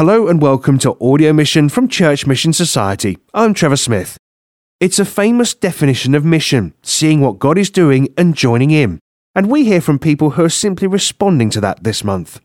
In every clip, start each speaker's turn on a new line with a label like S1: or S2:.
S1: Hello and welcome to Audio Mission from Church Mission Society. I'm Trevor Smith. It's a famous definition of mission, seeing what God is doing and joining in. And we hear from people who are simply responding to that this month.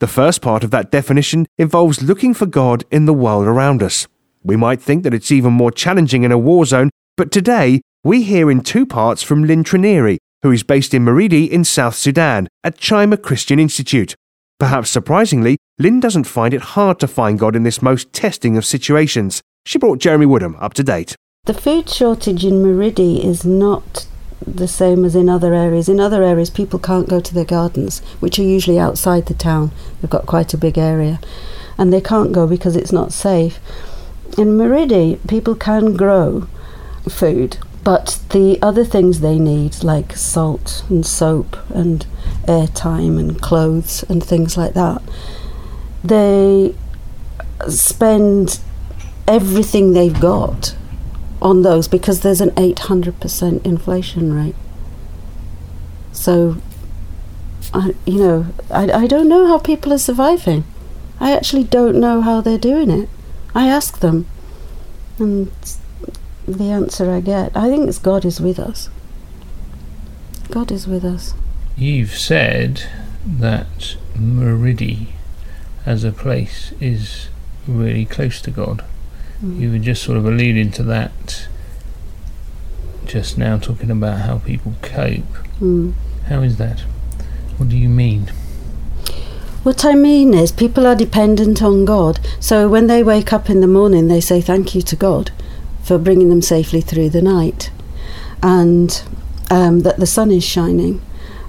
S1: The first part of that definition involves looking for God in the world around us. We might think that it's even more challenging in a war zone, but today we hear in two parts from Lynn Trinieri, who is based in Maridi in South Sudan at Chima Christian Institute. Perhaps surprisingly, Lynn doesn't find it hard to find God in this most testing of situations. She brought Jeremy Woodham up to date.
S2: The food shortage in Maridi is not the same as in other areas. In other areas, people can't go to their gardens, which are usually outside the town. They've got quite a big area, and they can't go because it's not safe. In Maridi, people can grow food, but the other things they need, like salt and soap and airtime and clothes and things like that, they spend everything they've got on those because there's an 800% inflation rate. So, I, you know, I, I don't know how people are surviving. I actually don't know how they're doing it. I ask them, and the answer I get, I think it's God is with us. God is with us.
S3: You've said that Maridi as a place is really close to God.
S2: Mm.
S3: You were just sort of alluding to that just now, talking about how people cope.
S2: Mm.
S3: How is that? What do you mean?
S2: What I mean is, people are dependent on God. So when they wake up in the morning, they say thank you to God for bringing them safely through the night, and um, that the sun is shining,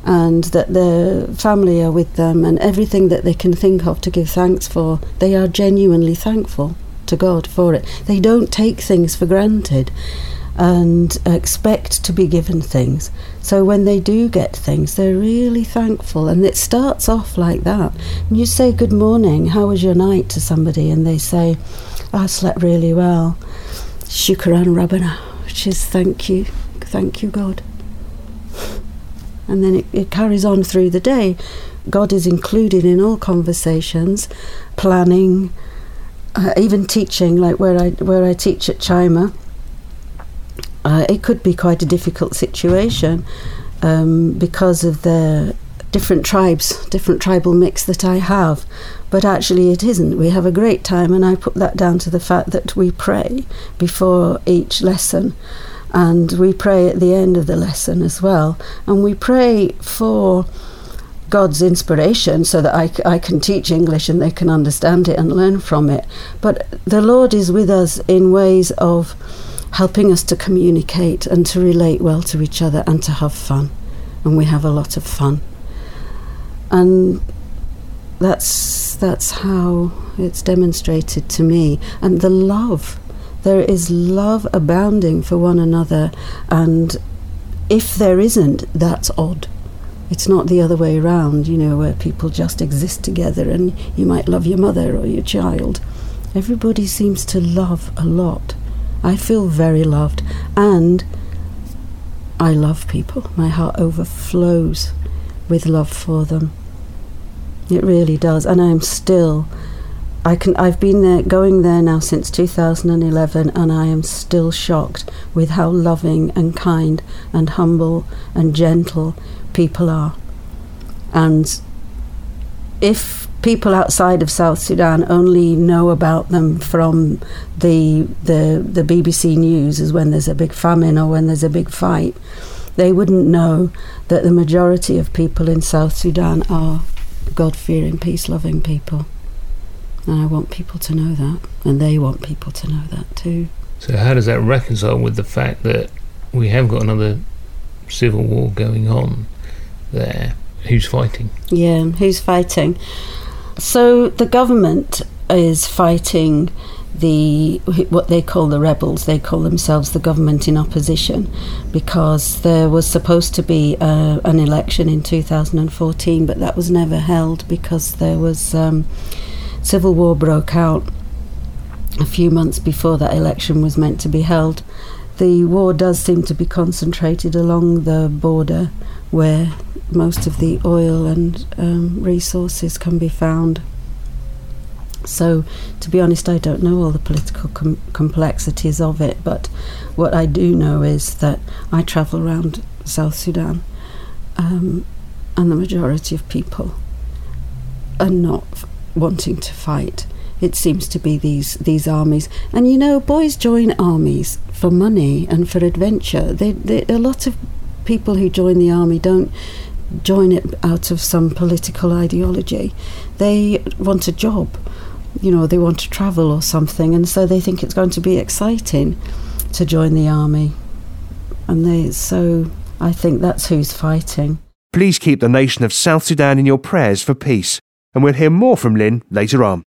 S2: and that their family are with them, and everything that they can think of to give thanks for, they are genuinely thankful to God for it. They don't take things for granted and expect to be given things. So when they do get things, they're really thankful. And it starts off like that. And you say, Good morning, how was your night to somebody? And they say, I slept really well. Shukran Rabbana, which is thank you, thank you, God. And then it, it carries on through the day. God is included in all conversations, planning, uh, even teaching, like where I where I teach at Chima uh, it could be quite a difficult situation um, because of the different tribes, different tribal mix that I have. But actually, it isn't. We have a great time, and I put that down to the fact that we pray before each lesson, and we pray at the end of the lesson as well. And we pray for God's inspiration so that I, I can teach English and they can understand it and learn from it. But the Lord is with us in ways of helping us to communicate and to relate well to each other and to have fun. And we have a lot of fun. And that's that's how it's demonstrated to me. And the love. There is love abounding for one another and if there isn't, that's odd. It's not the other way around, you know, where people just exist together and you might love your mother or your child. Everybody seems to love a lot. I feel very loved and I love people. My heart overflows with love for them. It really does. And I'm still I can I've been there going there now since 2011 and I am still shocked with how loving and kind and humble and gentle people are. And if people outside of South Sudan only know about them from the the the BBC news as when there's a big famine or when there's a big fight. They wouldn't know that the majority of people in South Sudan are God-fearing, peace-loving people. And I want people to know that, and they want people to know that too.
S3: So, how does that reconcile with the fact that we have got another civil war going on there? Who's fighting?
S2: Yeah, who's fighting? So the government is fighting the what they call the rebels. They call themselves the government in opposition because there was supposed to be uh, an election in 2014, but that was never held because there was um, civil war broke out a few months before that election was meant to be held. The war does seem to be concentrated along the border where most of the oil and um, resources can be found. So, to be honest, I don't know all the political com- complexities of it, but what I do know is that I travel around South Sudan, um, and the majority of people are not wanting to fight. It seems to be these these armies, and you know, boys join armies for money and for adventure. They, they, a lot of people who join the army don't join it out of some political ideology. They want a job, you know, they want to travel or something, and so they think it's going to be exciting to join the army. And they, so I think that's who's fighting.
S1: Please keep the nation of South Sudan in your prayers for peace, and we'll hear more from Lynn later on.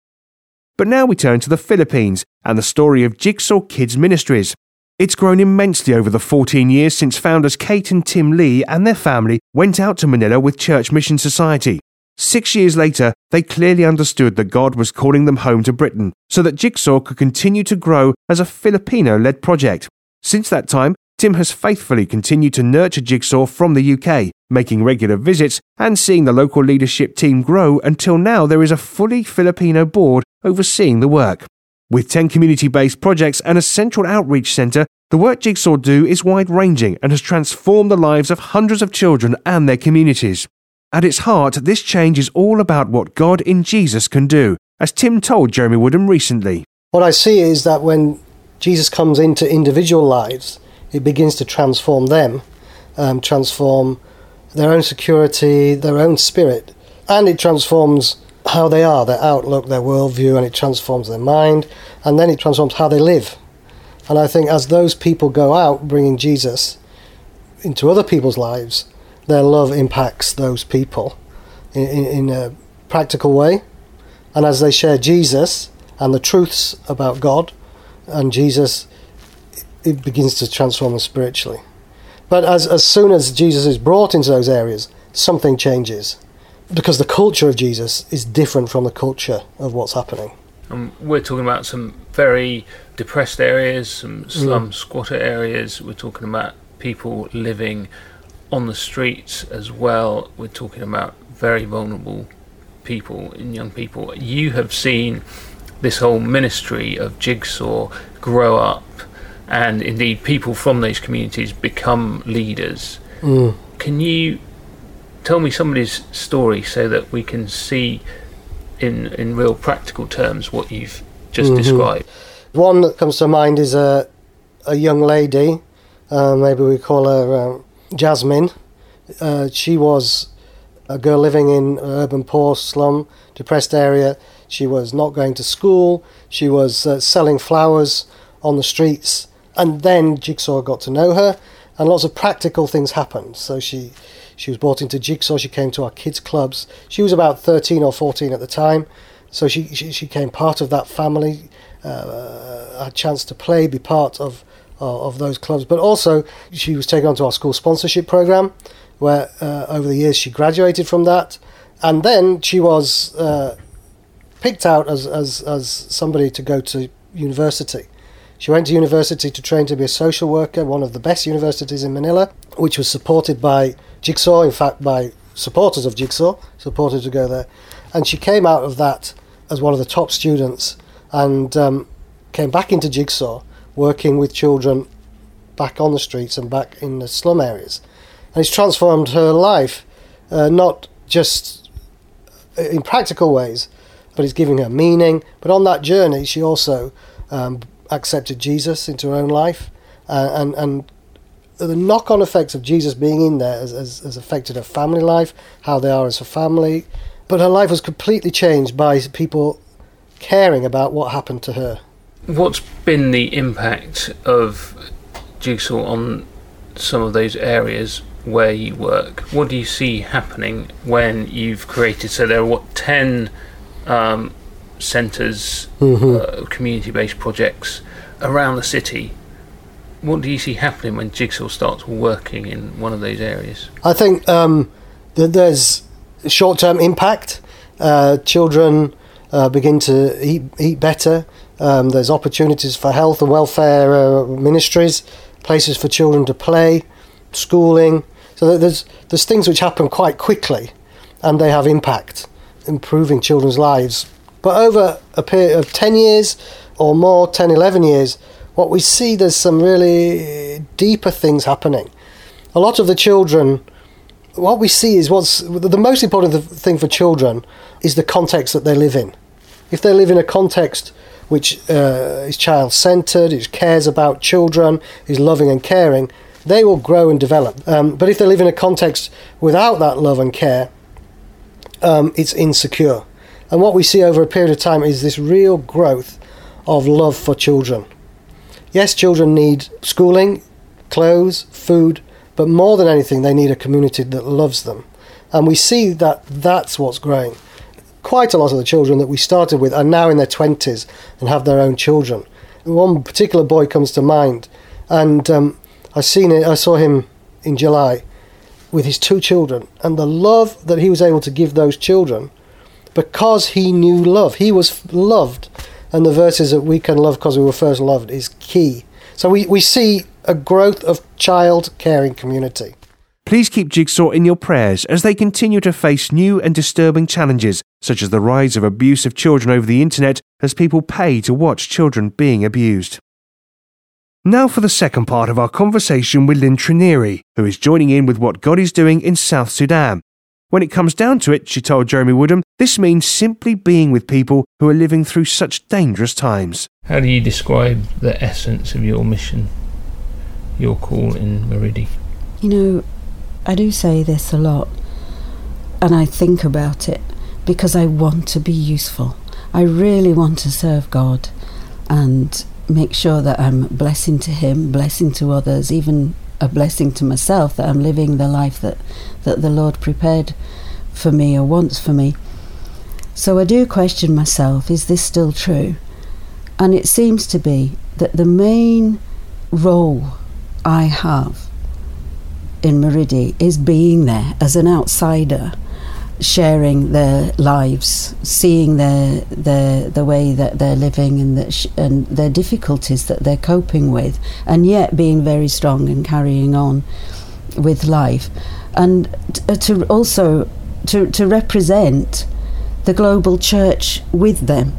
S1: But now we turn to the Philippines and the story of Jigsaw Kids Ministries. It's grown immensely over the 14 years since founders Kate and Tim Lee and their family went out to Manila with Church Mission Society. Six years later, they clearly understood that God was calling them home to Britain so that Jigsaw could continue to grow as a Filipino led project. Since that time, Tim has faithfully continued to nurture Jigsaw from the UK, making regular visits and seeing the local leadership team grow until now there is a fully Filipino board overseeing the work. With 10 community based projects and a central outreach centre, the work Jigsaw do is wide ranging and has transformed the lives of hundreds of children and their communities. At its heart, this change is all about what God in Jesus can do, as Tim told Jeremy Woodham recently.
S4: What I see is that when Jesus comes into individual lives, it begins to transform them, um, transform their own security, their own spirit, and it transforms how they are, their outlook, their worldview, and it transforms their mind, and then it transforms how they live. And I think as those people go out bringing Jesus into other people's lives, their love impacts those people in, in, in a practical way. And as they share Jesus and the truths about God and Jesus, it begins to transform them spiritually. But as, as soon as Jesus is brought into those areas, something changes because the culture of Jesus is different from the culture of what's happening.
S3: Um, we're talking about some very depressed areas, some slum
S4: Mm.
S3: squatter areas. We're talking about people living on the streets as well. We're talking about very vulnerable people and young people. You have seen this whole ministry of Jigsaw grow up, and indeed, people from those communities become leaders.
S4: Mm.
S3: Can you tell me somebody's story so that we can see in in real practical terms what you've just
S4: Mhm.
S3: described?
S4: One that comes to mind is a, a young lady, uh, maybe we call her um, Jasmine. Uh, she was a girl living in an urban poor slum, depressed area. She was not going to school. She was uh, selling flowers on the streets. And then Jigsaw got to know her, and lots of practical things happened. So she, she was brought into Jigsaw. She came to our kids' clubs. She was about 13 or 14 at the time. So she, she, she became part of that family, uh, had a chance to play, be part of, of, of those clubs. But also, she was taken onto our school sponsorship program, where uh, over the years she graduated from that. And then she was uh, picked out as, as, as somebody to go to university. She went to university to train to be a social worker, one of the best universities in Manila, which was supported by Jigsaw, in fact, by supporters of Jigsaw, supported to go there. And she came out of that as one of the top students and um, came back into Jigsaw, working with children back on the streets and back in the slum areas. And it's transformed her life, uh, not just in practical ways, but it's giving her meaning. But on that journey, she also um, accepted Jesus into her own life, uh, and and the knock-on effects of Jesus being in there has, has, has affected her family life, how they are as a family. But her life was completely changed by people caring about what happened to her.
S3: What's been the impact of Jigsaw on some of those areas where you work? What do you see happening when you've created? So there are what ten um, centres, uh, community-based projects around the city. What do you see happening when Jigsaw starts working in one of those areas?
S4: I think um, that there's short-term impact. Uh, children uh, begin to eat, eat better. Um, there's opportunities for health and welfare uh, ministries, places for children to play, schooling. So there's there's things which happen quite quickly, and they have impact, improving children's lives But over a period of 10 years or more, 10, 11 years, what we see there's some really deeper things happening. A lot of the children, what we see is what's the most important thing for children is the context that they live in. If they live in a context which uh, is child centered, which cares about children, is loving and caring, they will grow and develop. Um, but if they live in a context without that love and care, um, it's insecure. And what we see over a period of time is this real growth of love for children. Yes, children need schooling, clothes, food, but more than anything, they need a community that loves them. And we see that that's what's growing. Quite a lot of the children that we started with are now in their 20s and have their own children. One particular boy comes to mind, and um, I seen it. I saw him in July with his two children, and the love that he was able to give those children, because he knew love. He was loved, and the verses that we can love because we were first loved is key. So we, we see a growth of child caring community.
S1: Please keep Jigsaw in your prayers as they continue to face new and disturbing challenges, such as the rise of abuse of children over the internet as people pay to watch children being abused. Now for the second part of our conversation with Lynn Trineri, who is joining in with what God is doing in South Sudan. When it comes down to it, she told Jeremy Woodham, this means simply being with people who are living through such dangerous times.
S3: How do you describe the essence of your mission, your call in Maridi?
S2: You know, I do say this a lot, and I think about it because I want to be useful. I really want to serve God, and make sure that I'm blessing to Him, blessing to others, even a blessing to myself that I'm living the life that, that the Lord prepared for me or wants for me. So I do question myself is this still true? And it seems to be that the main role I have in Maridi is being there as an outsider sharing their lives, seeing their their the way that they're living and the sh- and their difficulties that they're coping with, and yet being very strong and carrying on with life, and t- uh, to also to to represent the global church with them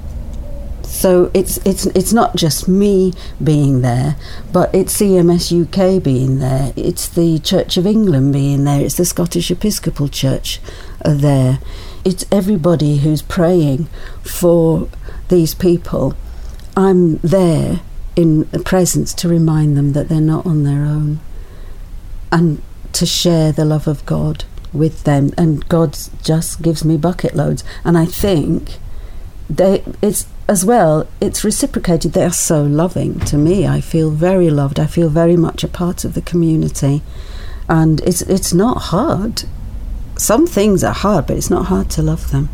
S2: so it's it's it's not just me being there, but it's CMS UK being there. It's the Church of England being there. It's the Scottish Episcopal Church there. It's everybody who's praying for these people. I'm there in the presence to remind them that they're not on their own, and to share the love of God with them. And God just gives me bucket loads, and I think they it's as well, it's reciprocated. They are so loving to me. I feel very loved. I feel very much a part of the community, and it's it's not hard. Some things are hard, but it's not hard to love them.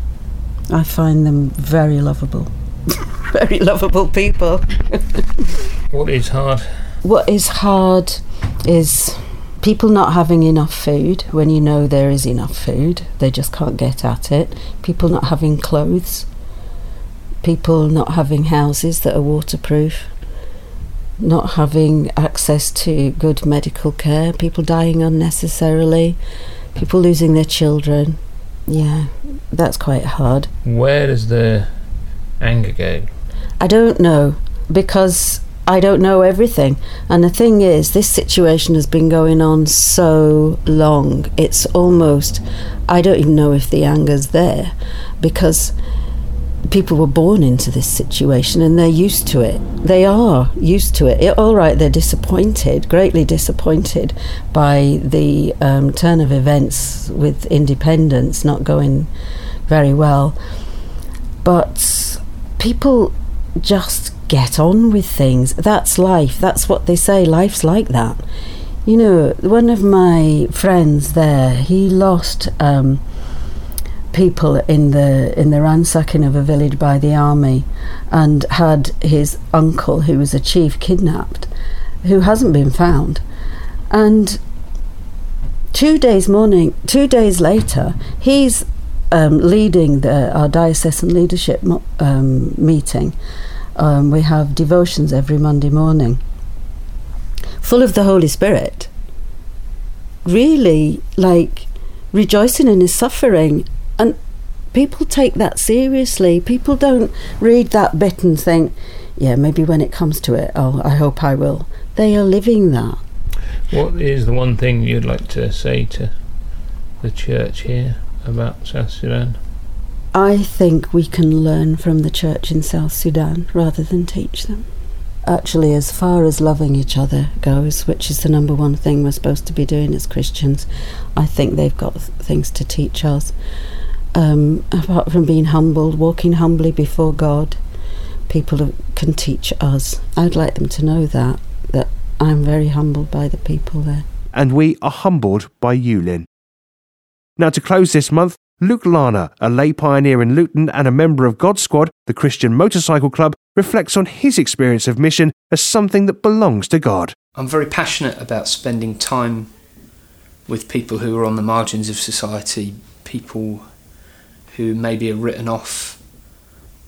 S2: I find them very lovable, very lovable people.
S3: what is hard?
S2: What is hard is people not having enough food when you know there is enough food. They just can't get at it. People not having clothes people not having houses that are waterproof, not having access to good medical care, people dying unnecessarily, people losing their children. Yeah, that's quite hard.
S3: Where does the anger go?
S2: I don't know because I don't know everything. And the thing is, this situation has been going on so long. It's almost, I don't even know if the anger's there because people were born into this situation and they're used to it. They are used to it. it all right, they're disappointed, greatly disappointed by the um, turn of events with independence not going very well. But people just get on with things. That's life. That's what they say. Life's like that. You know, one of my friends there, he lost. Um, people in the in the ransacking of a village by the army and had his uncle who was a chief kidnapped who hasn't been found. And two days morning two days later he's um, leading the our diocesan leadership um, meeting. Um, we have devotions every Monday morning full of the Holy Spirit. Really like rejoicing in his suffering and people take that seriously. People don't read that bit and think, yeah, maybe when it comes to it, oh, I hope I will. They are living that.
S3: What is the one thing you'd like to say to the church here about South Sudan?
S2: I think we can learn from the church in South Sudan rather than teach them. Actually, as far as loving each other goes, which is the number one thing we're supposed to be doing as Christians, I think they've got th- things to teach us. Um, apart from being humbled, walking humbly before God, people can teach us. I'd like them to know that, that I'm very humbled by the people there.
S1: And we are humbled by you, Lynn. Now, to close this month, Luke Larner, a lay pioneer in Luton and a member of God Squad, the Christian Motorcycle Club, reflects on his experience of mission as something that belongs to God.
S5: I'm very passionate about spending time with people who are on the margins of society, people who maybe are written off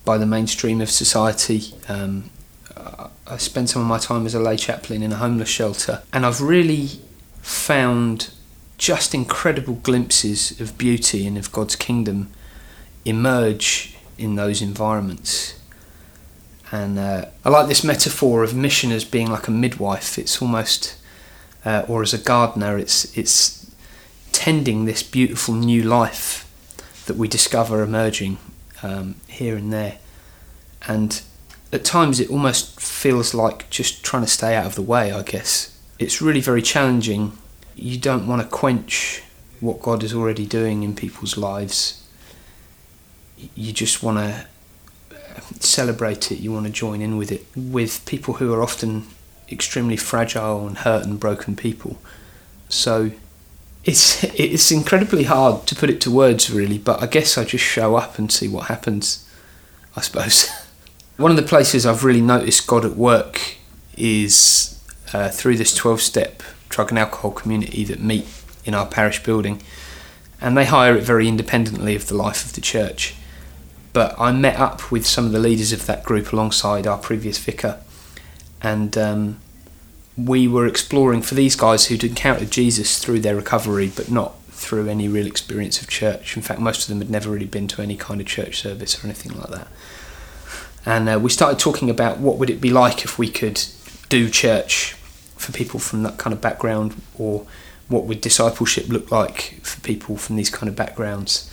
S5: by the mainstream of society. Um, I spend some of my time as a lay chaplain in a homeless shelter, and I've really found just incredible glimpses of beauty and of God's kingdom emerge in those environments. And uh, I like this metaphor of mission as being like a midwife. It's almost, uh, or as a gardener, it's it's tending this beautiful new life that we discover emerging um, here and there. And at times it almost feels like just trying to stay out of the way, I guess. It's really very challenging you don't want to quench what God is already doing in people's lives. You just want to celebrate it, you want to join in with it with people who are often extremely fragile and hurt and broken people. So it's it's incredibly hard to put it to words really, but I guess I just show up and see what happens, I suppose. One of the places I've really noticed God at work is uh, through this 12 step drug and alcohol community that meet in our parish building, and they hire it very independently of the life of the church. But I met up with some of the leaders of that group alongside our previous vicar, and um, we were exploring for these guys who'd encountered Jesus through their recovery, but not through any real experience of church. In fact, most of them had never really been to any kind of church service or anything like that. And uh, we started talking about what would it be like if we could do church for people from that kind of background, or what would discipleship look like for people from these kind of backgrounds.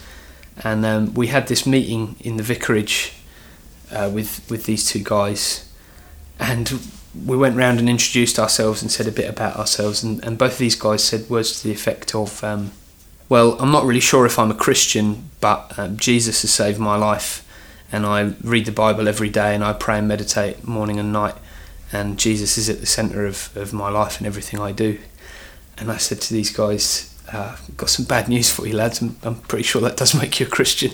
S5: And um, we had this meeting in the vicarage uh, with with these two guys, and we went round and introduced ourselves and said a bit about ourselves. And, and both of these guys said words to the effect of, um, "Well, I'm not really sure if I'm a Christian, but um, Jesus has saved my life." And I read the Bible every day, and I pray and meditate morning and night and Jesus is at the centre of, of my life and everything I do. And I said to these guys, uh, got some bad news for you lads, I'm, I'm pretty sure that does make you a Christian.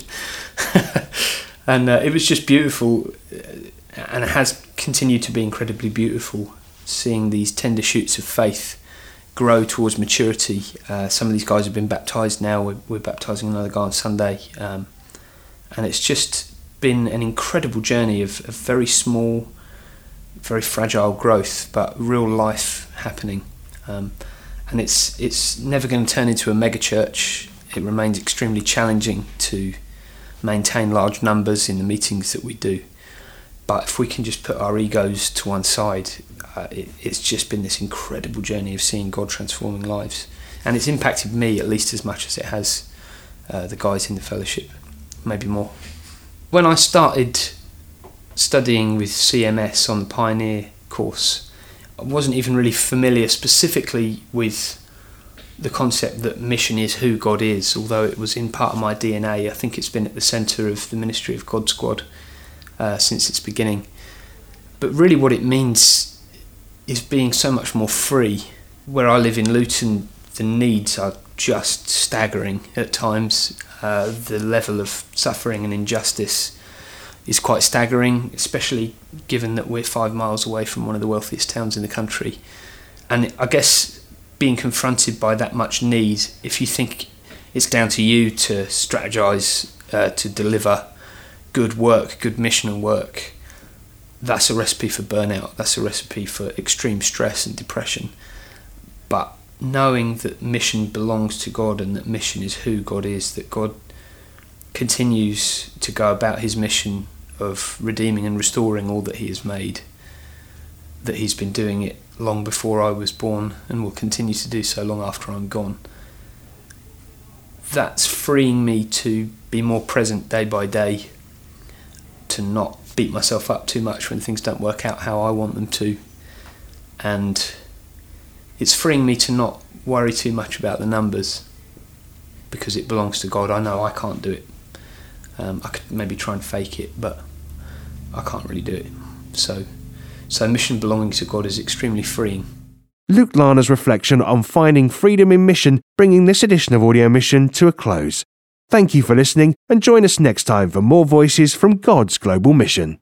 S5: and uh, it was just beautiful, uh, and it has continued to be incredibly beautiful seeing these tender shoots of faith grow towards maturity. Uh, some of these guys have been baptised now, we're, we're baptising another guy on Sunday. Um, and it's just been an incredible journey of, of very small very fragile growth, but real life happening. Um, and it's it's never going to turn into a mega church. It remains extremely challenging to maintain large numbers in the meetings that we do. But if we can just put our egos to one side, uh, it, it's just been this incredible journey of seeing God transforming lives, and it's impacted me at least as much as it has uh, the guys in the fellowship, maybe more. When I started studying with CMS on the Pioneer course, I wasn't even really familiar specifically with the concept that mission is who God is, although it was in part of my DNA. I think it's been at the centre of the ministry of God Squad uh, since its beginning. But really, what it means is being so much more free. Where I live in Luton, the needs are just staggering at times. Uh, the level of suffering and injustice is quite staggering, especially given that we're five miles away from one of the wealthiest towns in the country. And I guess being confronted by that much need, if you think it's down to you to strategize, uh, to deliver good work, good mission and work, that's a recipe for burnout. That's a recipe for extreme stress and depression. But knowing that mission belongs to God and that mission is who God is, that God continues to go about his mission of redeeming and restoring all that he has made, that he's been doing it long before I was born and will continue to do so long after I'm gone. That's freeing me to be more present day by day, to not beat myself up too much when things don't work out how I want them to, and it's freeing me to not worry too much about the numbers because it belongs to God. I know I can't do it. Um, I could maybe try and fake it, but I can't really do it. So, so mission belonging to God is extremely freeing.
S1: Luke Larner's reflection on finding freedom in mission, bringing this edition of Audio Mission to a close. Thank you for listening, and join us next time for more voices from God's global mission.